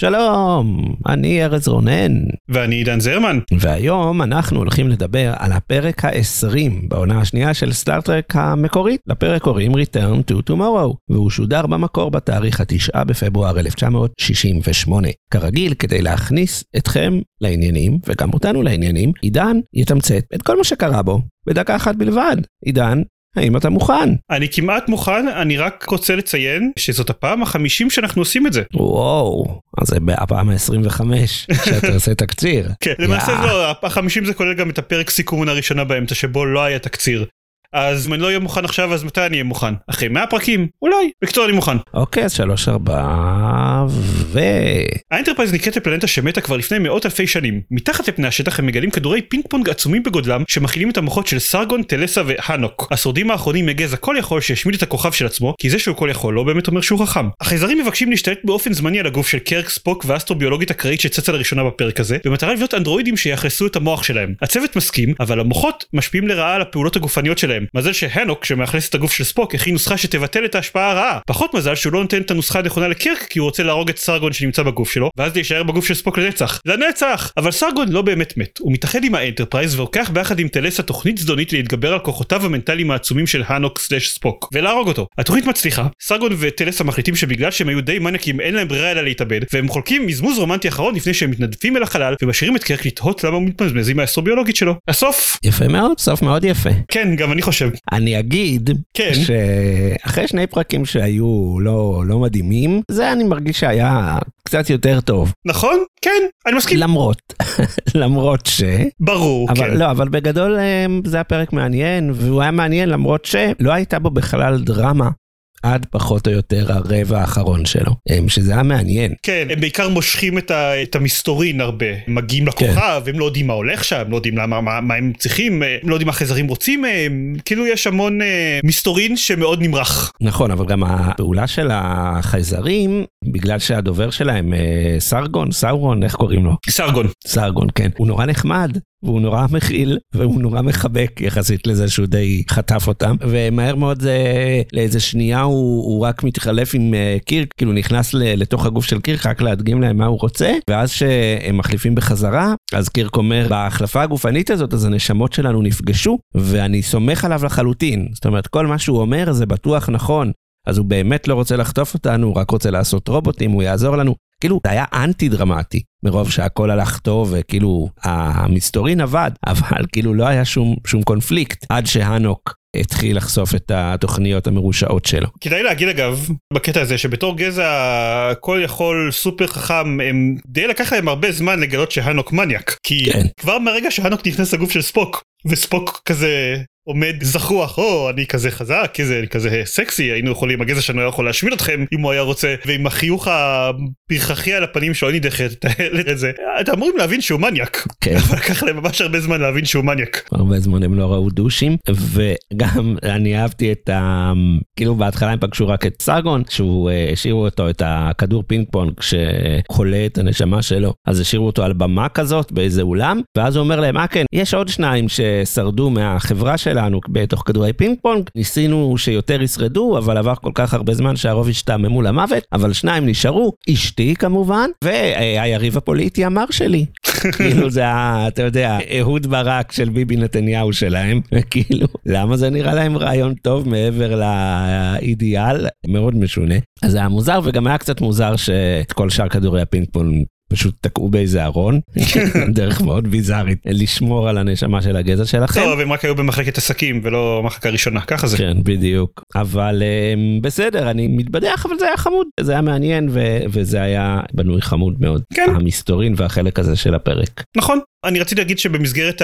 שלום, אני ארז רונן, ואני עידן זרמן. והיום אנחנו הולכים לדבר על הפרק ה-20 בעונה השנייה של סטארט-טרק המקורית. לפרק קוראים Return to Tomorrow, והוא שודר במקור בתאריך ה-9 בפברואר 1968. כרגיל, כדי להכניס אתכם לעניינים, וגם אותנו לעניינים, עידן יתמצת את כל מה שקרה בו בדקה אחת בלבד. עידן, האם אתה מוכן? אני כמעט מוכן, אני רק רוצה לציין שזאת הפעם החמישים שאנחנו עושים את זה. וואו, אז זה הפעם ה-25 שאתה עושה תקציר. כן, למעשה לא, החמישים זה כולל גם את הפרק סיכומון הראשונה באמצע שבו לא היה תקציר. אז אם אני לא אהיה מוכן עכשיו אז מתי אני אהיה מוכן? אחרי 100 פרקים? אולי. בקצור אני מוכן. אוקיי, אז שלוש ארבע ו... האנטרפרייז נקראת לפלנטה שמתה כבר לפני מאות אלפי שנים. מתחת לפני השטח הם מגלים כדורי פינג פונג עצומים בגודלם שמכילים את המוחות של סרגון, טלסה והנוק. השורדים האחרונים מגזע כל יכול שהשמיד את הכוכב של עצמו, כי זה שהוא כל יכול לא באמת אומר שהוא חכם. החייזרים מבקשים להשתלט באופן זמני על הגוף של קרק ספוק ואסטרוביולוגית אקראית שצצה לראשונה בפרק הזה, במטרה לבנות אנדרואידים שיאכלסו את המוח שלהם. הצוות מסכים, אבל המוחות משפיעים לרעה על הפעולות הגופניות שלהם. מזל שהנוק שמאכלס את הגוף של ספוק הכין נוסחה שתבטל את ההשפעה הרעה. פחות מזל שהוא לא נותן את הנוסחה הנכונה לקרק כי הוא רוצה להרוג את סרגון שנמצא בגוף שלו, ואז להישאר בגוף של ספוק לנצח. לנצח! אבל סרגון לא באמת מת. הוא מתאחד עם האנטרפרייז ולוקח ביחד עם טלסה תוכנית זדונית להתגבר על כוחותיו המנטליים העצומים של הנוק slash ספוק, ולהרוג אותו. התוכנית מצליחה, סרגון וטלסה מחליטים שבגלל שהם היו די מניאקים אין להם ברירה אלא להתאבד, והם חולקים מזמוז רומנטי אחרון לפני שהם מתנדפים אל החלל ומשאירים את קרק לתהות למה הוא מתמזמז עם האסטרוביולוגית שלו. הסוף! יפה מאוד, סוף מאוד יפה. כן, גם אני חושב. אני אגיד כן. שאחרי שני פרקים שהיו לא, לא מדהימים, זה אני מרגיש שהיה קצת יותר טוב. נכון? כן, אני מסכים. למרות, למרות ש... ברור, אבל כן. לא, אבל בגדול אה, זה היה פרק מעניין, והוא היה מעניין למרות שלא הייתה בו בכלל דרמה. עד פחות או יותר הרבע האחרון שלו, אה, שזה היה מעניין. כן, הם בעיקר מושכים את, ה, את המסתורין הרבה. הם מגיעים לכוכב, הם לא יודעים מה הולך שם, הם לא יודעים למה, מה, מה הם צריכים, אה, הם לא יודעים מה החייזרים רוצים מהם, כאילו יש המון אה, מסתורין שמאוד נמרח. נכון, אבל גם הפעולה של החייזרים, בגלל שהדובר שלהם, אה, סרגון, סאורון, איך קוראים לו? סרגון. סרגון, כן. הוא נורא נחמד. והוא נורא מכיל והוא נורא מחבק יחסית לזה שהוא די חטף אותם ומהר מאוד זה לאיזה שנייה הוא, הוא רק מתחלף עם uh, קירק כאילו נכנס ל, לתוך הגוף של קירק רק להדגים להם מה הוא רוצה ואז שהם מחליפים בחזרה אז קירק אומר בהחלפה הגופנית הזאת אז הנשמות שלנו נפגשו ואני סומך עליו לחלוטין זאת אומרת כל מה שהוא אומר זה בטוח נכון אז הוא באמת לא רוצה לחטוף אותנו, הוא רק רוצה לעשות רובוטים, הוא יעזור לנו. כאילו, זה היה אנטי דרמטי, מרוב שהכל הלך טוב, וכאילו, המסתורין עבד, אבל כאילו לא היה שום, שום קונפליקט, עד שהנוק התחיל לחשוף את התוכניות המרושעות שלו. כדאי להגיד אגב, בקטע הזה, שבתור גזע כל יכול סופר חכם, הם די לקח להם הרבה זמן לגלות שהנוק מניאק. כי כן. כבר מהרגע שהנוק נכנס לגוף של ספוק, וספוק כזה עומד זחוח, או אני כזה חזק, כזה, אני כזה סקסי, היינו יכולים, הגזע שלנו היה יכול להשמיד אתכם אם הוא היה רוצה, ועם החיוך הפרחחי על הפנים שלו, אין לי דרך לתאר את זה, אתם אמורים להבין שהוא מניאק. כן. אבל לקח להם ממש הרבה זמן להבין שהוא מניאק. הרבה זמן הם לא ראו דושים, וגם אני אהבתי את ה... כאילו בהתחלה הם פגשו רק את סרגון, שהוא אה, השאירו אותו, את הכדור פינג פונג שמכילה את הנשמה שלו, אז השאירו אותו על במה כזאת באיזה אולם, ואז הוא אומר להם, אה כן, יש עוד שניים ששרדו מהחברה שלנו בתוך כדורי פינג פונג, ניסינו שיותר ישרדו, אבל עבר כל כך הרבה זמן שהרוב השתעממו למוות, אבל שניים נשארו, אשתי כמובן, והיריב הפוליטי המר שלי. כאילו זה, ה- אתה יודע, אהוד ברק של ביבי נתניהו שלהם, וכאילו, למה זה נראה להם רעיון טוב מעבר לאידיאל? מאוד משונה. אז זה היה מוזר, וגם היה קצת מוזר שאת כל שאר כדורי הפינג פונג פשוט תקעו באיזה ארון, דרך מאוד ביזארית, לשמור על הנשמה של הגזע שלכם. טוב, הם רק היו במחלקת עסקים ולא מחלקה ראשונה, ככה זה. כן, בדיוק. אבל אממ, בסדר, אני מתבדח, אבל זה היה חמוד, זה היה מעניין, ו- וזה היה בנוי חמוד מאוד. כן. המסתורין והחלק הזה של הפרק. נכון. אני רציתי להגיד שבמסגרת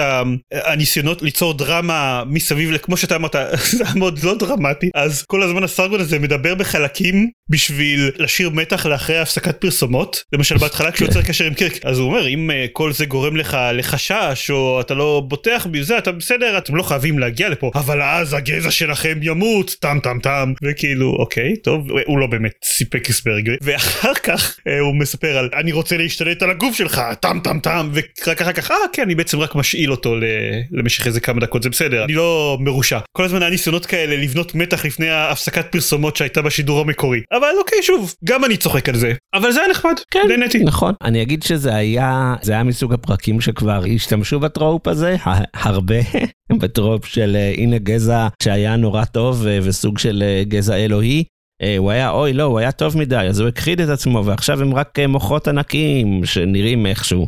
הניסיונות ליצור דרמה מסביב כמו שאתה אמרת זה היה מאוד לא דרמטי אז כל הזמן הסרגון הזה מדבר בחלקים בשביל להשאיר מתח לאחרי הפסקת פרסומות. למשל בהתחלה כשהוא יוצר קשר עם קירק אז הוא אומר אם כל זה גורם לך לחשש או אתה לא בוטח בזה אתה בסדר אתם לא חייבים להגיע לפה אבל אז הגזע שלכם ימות טם טם טם. וכאילו אוקיי טוב. הוא לא באמת סיפק הסבר ואחר כך הוא מספר על אני רוצה להשתלט על הגוף שלך טם טם טם. ורק אחר כך אה כן אני בעצם רק משאיל אותו למשך איזה כמה דקות זה בסדר אני לא מרושע. כל הזמן היה ניסיונות כאלה לבנות מתח לפני ההפסקת פרסומות שהייתה בשידור המקורי. אבל אוקיי שוב גם אני צוחק על זה אבל זה היה נחמד כן נהניתי. נכון. אני אגיד שזה היה זה היה מסוג הפרקים שכבר השתמשו בטרופ הזה הרבה בטרופ של הנה גזע שהיה נורא טוב וסוג של גזע אלוהי. הוא היה אוי לא הוא היה טוב מדי אז הוא הכחיד את עצמו ועכשיו הם רק מוחות ענקיים שנראים איכשהו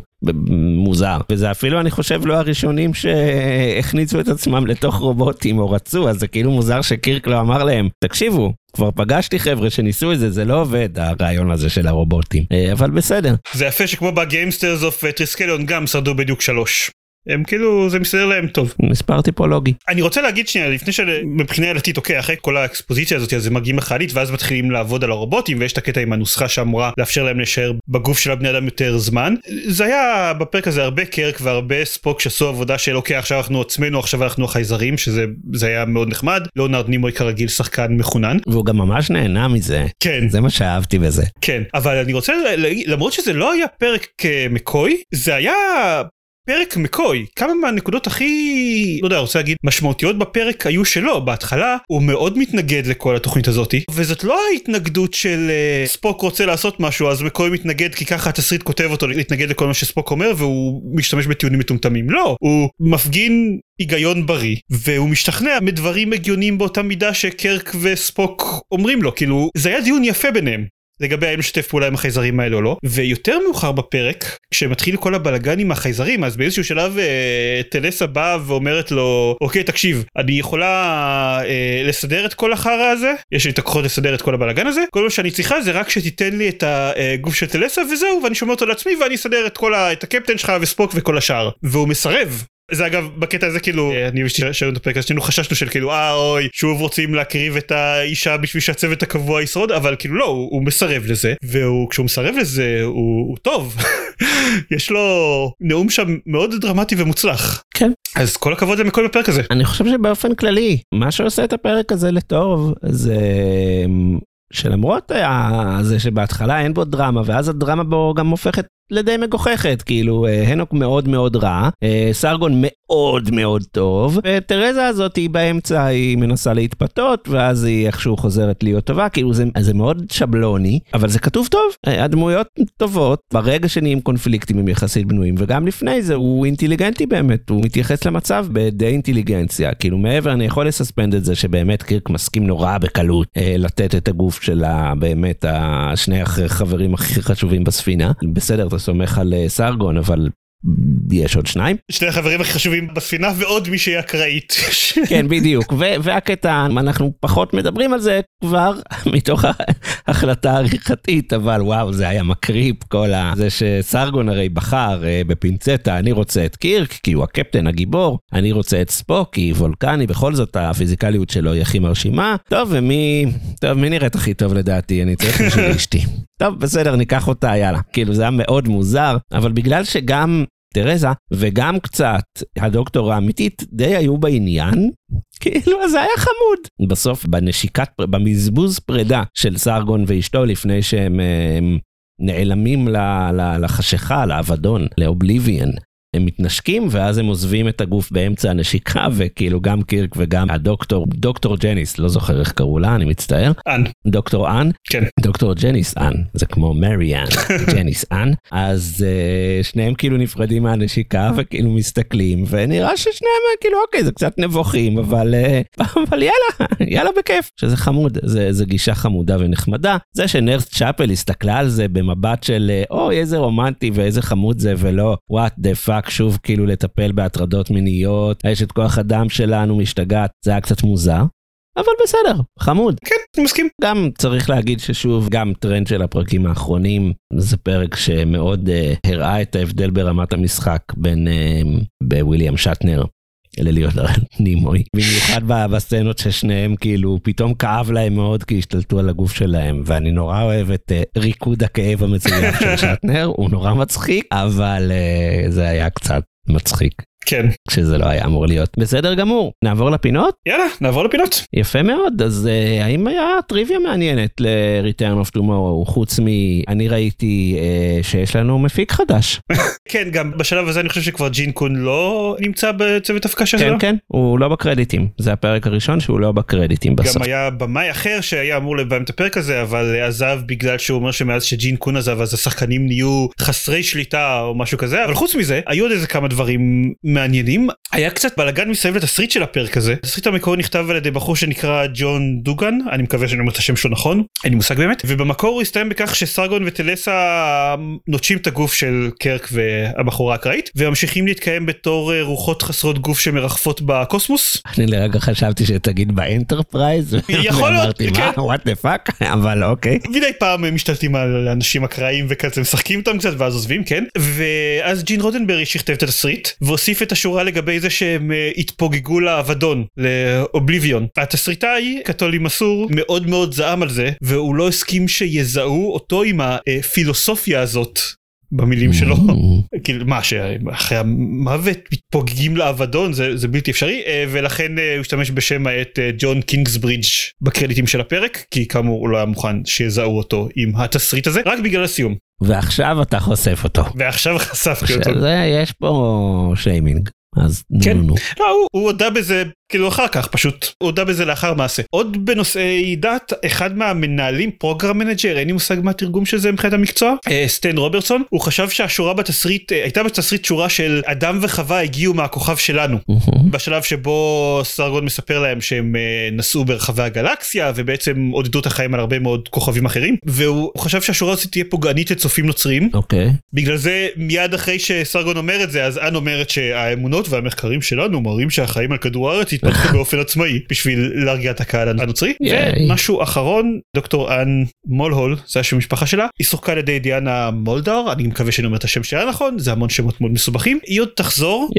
מוזר. וזה אפילו אני חושב לא הראשונים שהכניסו את עצמם לתוך רובוטים או רצו אז זה כאילו מוזר שקירק לא אמר להם תקשיבו כבר פגשתי חבר'ה שניסו את זה זה לא עובד הרעיון הזה של הרובוטים. אבל בסדר. זה יפה שכמו ב-Gamesters of Triskelion גם שרדו בדיוק שלוש. הם כאילו זה מסתדר להם טוב. מספר טיפולוגי. אני רוצה להגיד שנייה לפני שמבחינה ילדתית אוקיי אחרי כל האקספוזיציה הזאת אז הם מגיעים לחללית ואז מתחילים לעבוד על הרובוטים ויש את הקטע עם הנוסחה שאמורה לאפשר להם להישאר בגוף של הבני אדם יותר זמן. זה היה בפרק הזה הרבה קרק והרבה ספוק שעשו עבודה של אוקיי עכשיו אנחנו עצמנו עכשיו אנחנו החייזרים שזה זה היה מאוד נחמד. ליאונרד נימוי כרגיל שחקן מחונן. והוא גם ממש נהנה מזה. כן. זה מה שאהבתי בזה. כן אבל אני רוצה להגיד למרות שזה לא היה פרק מקוי זה היה פרק מקוי כמה מהנקודות הכי לא יודע רוצה להגיד משמעותיות בפרק היו שלו. בהתחלה הוא מאוד מתנגד לכל התוכנית הזאתי וזאת לא ההתנגדות של uh, ספוק רוצה לעשות משהו אז מקוי מתנגד כי ככה התסריט כותב אותו להתנגד לכל מה שספוק אומר והוא משתמש בטיעונים מטומטמים. לא הוא מפגין היגיון בריא והוא משתכנע מדברים הגיוניים באותה מידה שקרק וספוק אומרים לו. כאילו זה היה דיון יפה ביניהם לגבי האם לשתף פעולה עם החייזרים האלה או לא. ויותר מאוחר בפרק כשמתחיל כל הבלגן עם החייזרים אז באיזשהו שלב אה, טלסה באה ואומרת לו אוקיי תקשיב אני יכולה אה, לסדר את כל החרא הזה? יש לי את הכוחות לסדר את כל הבלגן הזה? כל מה שאני צריכה זה רק שתיתן לי את הגוף של טלסה וזהו ואני שומר אותו לעצמי ואני אסדר את ה, את הקפטן שלך וספוק וכל השאר. והוא מסרב זה אגב בקטע הזה כאילו אני שראינו את הפרק הזה שנינו חששנו של כאילו אה אוי שוב רוצים להקריב את האישה בשביל שהצוות הקבוע ישרוד אבל כאילו לא הוא, הוא מסרב לזה והוא כשהוא מסרב לזה הוא, הוא טוב. יש לו נאום שם מאוד דרמטי ומוצלח. כן. אז כל הכבוד למקום בפרק הזה. אני חושב שבאופן כללי מה שעושה את הפרק הזה לטוב זה שלמרות זה שבהתחלה אין בו דרמה ואז הדרמה בו גם הופכת לדי מגוחכת כאילו הנוק מאוד מאוד רע סרגון מאוד מאוד טוב ותרזה הזאת היא באמצע היא מנסה להתפתות ואז היא איכשהו חוזרת להיות טובה כאילו זה, זה מאוד שבלוני אבל זה כתוב טוב הדמויות טובות ברגע שנהיים קונפליקטים הם יחסית בנויים וגם לפני זה הוא אינטליגנטי באמת הוא מתייחס למצב בדי אינטליגנציה כאילו מעבר אני יכול לסספנד את זה שבאמת קירק מסכים נורא בקלות לתת את הגוף של באמת השני חברים הכי חשובים בספינה. בסדר סומך על סרגון אבל יש עוד שניים. שני החברים הכי חשובים בספינה ועוד מי שהיא אקראית. כן בדיוק והקטע אנחנו פחות מדברים על זה כבר מתוך החלטה עריכתית אבל וואו זה היה מקריפ כל זה שסרגון הרי בחר בפינצטה אני רוצה את קירק כי הוא הקפטן הגיבור אני רוצה את ספוק כי וולקני בכל זאת הפיזיקליות שלו היא הכי מרשימה. טוב ומי טוב מי נראית הכי טוב לדעתי? אני צריך בשביל אשתי. טוב בסדר ניקח אותה יאללה. כאילו זה היה מאוד מוזר אבל בגלל שגם תרזה וגם קצת הדוקטור האמיתית די היו בעניין כאילו זה היה חמוד. בסוף בנשיקת במזמוז פרידה של סרגון ואשתו לפני שהם נעלמים לחשיכה לאבדון ל-oblivion הם מתנשקים ואז הם עוזבים את הגוף באמצע הנשיקה וכאילו גם קירק וגם הדוקטור דוקטור ג'ניס לא זוכר איך קראו לה אני מצטער. אן דוקטור אן כן. דוקטור ג'ניס אן זה כמו מרי אן ג'ניס אן אז אה, שניהם כאילו נפרדים מהנשיקה וכאילו מסתכלים ונראה ששניהם כאילו אוקיי זה קצת נבוכים אבל אה, אבל יאללה יאללה בכיף. שזה חמוד זה, זה גישה חמודה ונחמדה. זה ש Nurse צ'אפל הסתכלה על זה במבט של אוי איזה רומנטי ואיזה חמוד זה ולא what the fuck רק שוב כאילו לטפל בהטרדות מיניות, האשת כוח אדם שלנו משתגעת, זה היה קצת מוזר. אבל בסדר, חמוד. כן, אני מסכים. גם צריך להגיד ששוב, גם טרנד של הפרקים האחרונים, זה פרק שמאוד אה, הראה את ההבדל ברמת המשחק בין אה, בוויליאם שאטנר לליאונרד נימוי. במיוחד בסצנות ששניהם כאילו פתאום כאב להם מאוד כי השתלטו על הגוף שלהם ואני נורא אוהב את uh, ריקוד הכאב המצוין של שטנר, הוא נורא מצחיק, אבל uh, זה היה קצת מצחיק. כן. כשזה לא היה אמור להיות. בסדר גמור, נעבור לפינות? יאללה, נעבור לפינות. יפה מאוד, אז uh, האם היה טריוויה מעניינת ל-Return of Tomorrow, חוץ מ... אני ראיתי uh, שיש לנו מפיק חדש. כן, גם בשלב הזה אני חושב שכבר ג'ין קון לא נמצא בצוות הפקה שלו. כן, כן, הוא לא בקרדיטים. זה הפרק הראשון שהוא לא בקרדיטים בסוף. גם היה במאי אחר שהיה אמור לביים את הפרק הזה, אבל עזב בגלל שהוא אומר שמאז שג'ין קון עזב אז השחקנים נהיו חסרי שליטה או משהו כזה, אבל חוץ מזה, היו עוד איזה כמה דברים מעניינים. היה קצת בלאגן מסביב לתסריט של הפרק הזה. התסריט המקורי נכתב על ידי בחור שנקרא ג'ון דוגן, אני מקווה שאני אומר את השם שלו נכון, אין לי מושג באמת, ובמקור הוא הסתיים בכך שסרגון וטלסה נוטשים את הגוף של קירק והבחורה האקראית, וממשיכים להתקיים בתור אה, רוחות חסרות גוף שמרחפות בקוסמוס. אני לרגע חשבתי שתגיד באנטרפרייז, יכול להיות, כן. מה, what the fuck, אבל אוקיי. מדי פעם הם משתלטים על אנשים אקראיים וכזה משחקים איתם קצת ואז עוזבים כן ואז ג'ין רודנברי שכתב את התסריט והוסיף את השורה לגבי זה שהם אה, התפוגגו לאבדון ל oblivion. התסריטאי קתולי מסור מאוד מאוד זעם על זה והוא לא הסכים שיזהו אותו עם הפילוסופיה הזאת במילים שלו. כאילו מה שאחרי המוות מתפוגגים לאבדון? זה, זה בלתי אפשרי אה, ולכן אה, הוא השתמש בשם העט ג'ון קינגסברידג' בקרדיטים של הפרק כי כאמור הוא לא היה מוכן שיזהו אותו עם התסריט הזה. רק בגלל הסיום ועכשיו אתה חושף אותו. ועכשיו חשפתי אותו. יש פה שיימינג. אז נו כן. נו נו. לא, הוא, הוא הודה בזה כאילו אחר כך פשוט הודה בזה לאחר מעשה עוד בנושאי דת אחד מהמנהלים program manager אין לי מושג מה התרגום של זה מבחינת המקצוע אה, סטן רוברטסון הוא חשב שהשורה בתסריט אה, הייתה בתסריט שורה של אדם וחווה הגיעו מהכוכב שלנו. בשלב שבו סרגון מספר להם שהם אה, נסעו ברחבי הגלקסיה ובעצם עודדו את החיים על הרבה מאוד כוכבים אחרים והוא חשב שהשורה הזאת תהיה פוגענית לצופים נוצרים אוקיי. בגלל זה מיד אחרי שסרגון אומר את זה אז אן אומרת שהאמונות והמחקרים שלנו מראים שהחיים על כדור הארץ התפתחו באופן עצמאי בשביל להרגיע את הקהל הנוצרי. ומשהו אחרון דוקטור אן מולהול זה השם המשפחה שלה. היא שוחקה על ידי דיאנה מולדאר אני מקווה שאני אומר את השם שלה נכון זה המון שמות מאוד מסובכים. היא עוד תחזור.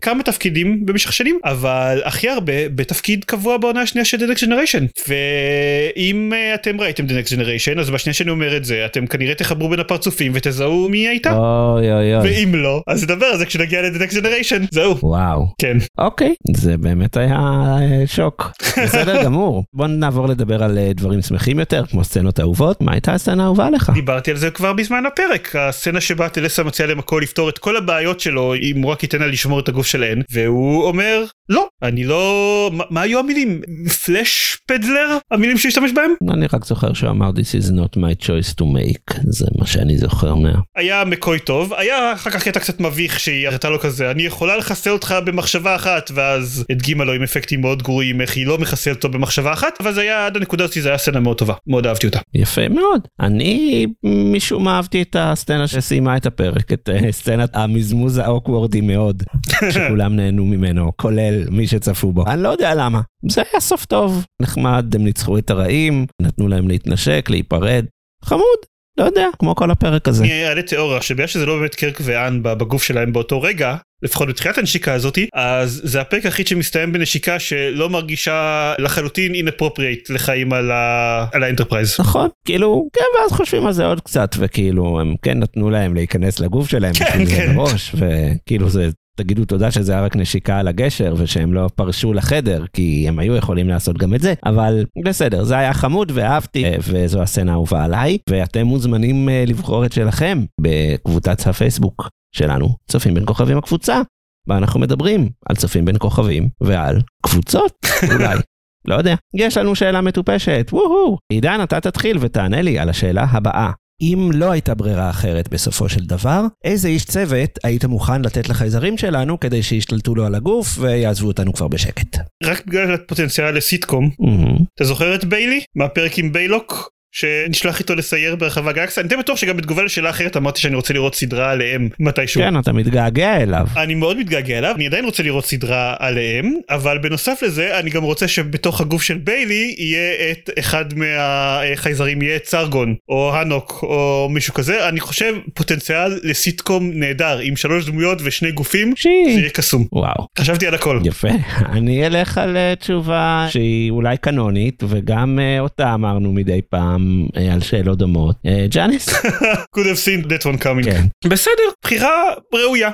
כמה תפקידים במשך שנים אבל הכי הרבה בתפקיד קבוע בעונה השנייה של The Next Generation. ואם אה, אתם ראיתם The Next Generation אז בשנייה שאני אומר את זה אתם כנראה תחברו בין הפרצופים ותזהו מי הייתה. אוי אוי אוי. ואם לא אז נדבר על זה כשנגיע ל-The Next Generation. זהו. וואו. כן. אוקיי, זה באמת היה שוק. בסדר גמור. בוא נעבור לדבר על אה, דברים שמחים יותר, כמו סצנות אהובות. מה הייתה הסצנה האהובה לך? דיברתי על זה כבר בזמן הפרק הסצנה שבה טלסה מציעה למקו לפתור את כל הבעיות שלו אם הוא רק ייתן לה לשמור את הגוף שלהן והוא אומר לא אני לא מה, מה היו המילים פלאש פדלר המילים שהוא השתמש בהם אני רק זוכר שהוא אמר This is not my choice to make, זה מה שאני זוכר מה... היה מקוי טוב היה אחר כך קטע קצת מביך שהיא הראתה לו כזה אני יכולה לחסל אותך במחשבה אחת ואז הדגימה לו עם אפקטים מאוד גרועים איך היא לא מחסלת אותו במחשבה אחת אבל זה היה עד הנקודה הזאת זה היה סצנה מאוד טובה מאוד אהבתי אותה. יפה מאוד. אני משום מה אהבתי את הסצנה שסיימה את הפרק, את אה, סצנת המזמוז האוקוורדי מאוד, שכולם נהנו ממנו, כולל מי שצפו בו. אני לא יודע למה. זה היה סוף טוב, נחמד, הם ניצחו את הרעים, נתנו להם להתנשק, להיפרד. חמוד, לא יודע, כמו כל הפרק הזה. אני אעלה תיאוריה שבגלל שזה לא באמת קירק ואן בגוף שלהם באותו רגע לפחות בתחילת הנשיקה הזאתי אז זה הפרק היחיד שמסתיים בנשיקה שלא מרגישה לחלוטין inappropriate לחיים על, ה... על האנטרפרייז. נכון, כאילו, כן, ואז חושבים על זה עוד קצת, וכאילו, הם כן נתנו להם להיכנס לגוף שלהם, כן, כן. מראש, וכאילו זה, תגידו תודה שזה היה רק נשיקה על הגשר, ושהם לא פרשו לחדר, כי הם היו יכולים לעשות גם את זה, אבל בסדר, זה היה חמוד ואהבתי, אה, וזו הסצנה האהובה עליי, ואתם מוזמנים אה, לבחור את שלכם בקבוצת הפייסבוק שלנו, צופים בין כוכבים הקבוצה, בה אנחנו מדברים על צופים בין כוכבים ועל קבוצות, אולי. לא יודע. יש לנו שאלה מטופשת, וואו. עידן, אתה תתחיל ותענה לי על השאלה הבאה. אם לא הייתה ברירה אחרת בסופו של דבר, איזה איש צוות היית מוכן לתת לחייזרים שלנו כדי שישתלטו לו על הגוף ויעזבו אותנו כבר בשקט? רק בגלל הפוטנציאל לסיטקום מהמם. אתה זוכר את ביילי מהפרק עם ביילוק שנשלח איתו לסייר ברחבי הגלקסיה אני די בטוח שגם בתגובה לשאלה אחרת אמרתי שאני רוצה לראות סדרה עליהם מתישהו. כן, אתה מתגעגע אליו. אני מאוד מתגעגע אליו אני עדיין רוצה לראות סדרה עליהם אבל בנוסף לזה אני גם רוצה שבתוך הגוף של ביילי יהיה את אחד מהחייזרים יהיה את סרגון או הנוק או מישהו כזה אני חושב פוטנציאל לסיטקום נהדר עם שלוש דמויות ושני גופים שי. זה יהיה קסום וואו. חשבתי על הכל. יפה. אני אלך על אה, תשובה שהיא אולי קנונית, וגם אה, אותה אמרנו מדי פעם אה, על שאלות דומות. אה, ג'אניס? could have seen that one coming. כן. בסדר בחירה ראויה.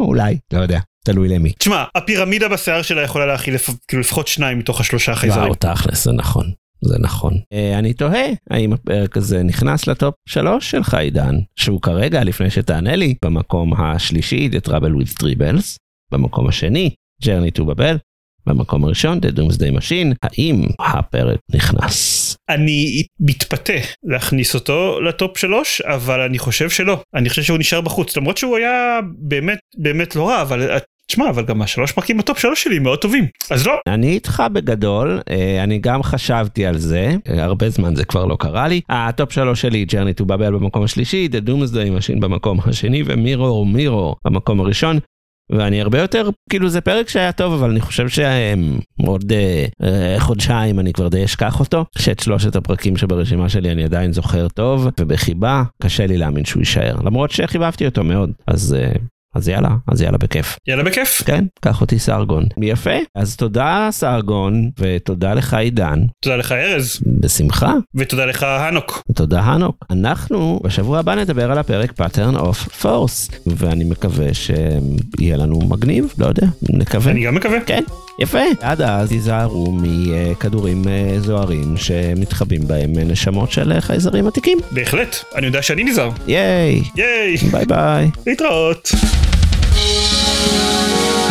אולי, לא יודע, תלוי למי. תשמע הפירמידה בשיער שלה יכולה להכיל לפ... כאילו לפחות שניים מתוך השלושה חייזרים. וואו, תכלס, זה נכון. זה נכון. אה, אני תוהה האם הפרק הזה נכנס לטופ שלוש שלך עידן, שהוא כרגע, לפני שתענה לי, במקום השלישי, The Trouble with Tribbles, במקום השני, Journey to Babel, במקום הראשון, The Doomsday Machine, האם הפרק נכנס? אני מתפתה להכניס אותו לטופ שלוש אבל אני חושב שלא אני חושב שהוא נשאר בחוץ למרות שהוא היה באמת באמת לא רע אבל תשמע אבל גם השלוש פרקים בטופ שלוש שלי מאוד טובים אז לא אני איתך בגדול, אה, אני גם חשבתי על זה, אה, הרבה זמן זה כבר לא קרה לי. הטופ שלוש שלי, Journey to Babel במקום השלישי, The Doomsday Machine במקום השני, ו Mirror Mirror במקום הראשון. ואני הרבה יותר, כאילו זה פרק שהיה טוב, אבל אני חושב שעוד אה, אה, חודשיים אני כבר די אשכח אותו, שאת שלושת הפרקים שברשימה שלי אני עדיין זוכר טוב, ובחיבה קשה לי להאמין שהוא יישאר, למרות שחיבבתי אותו מאוד, אז... אה, אז יאללה, אז יאללה בכיף. יאללה בכיף כן, קח אותי סרגון. יפה, אז תודה סרגון, ותודה לך עידן, תודה לך ארז בשמחה, ותודה לך הנוק ותודה הנוק. אנחנו בשבוע הבא נדבר על הפרק pattern of force, ואני מקווה שיהיה לנו מגניב, לא יודע, נקווה. אני גם מקווה כן, יפה. עד אז תיזהרו מכדורים אה, זוהרים שמתחבאים בהם נשמות של אה, חייזרים עתיקים. בהחלט אני יודע שאני נזהר ייי, ייי ביי ביי. להתראות. Música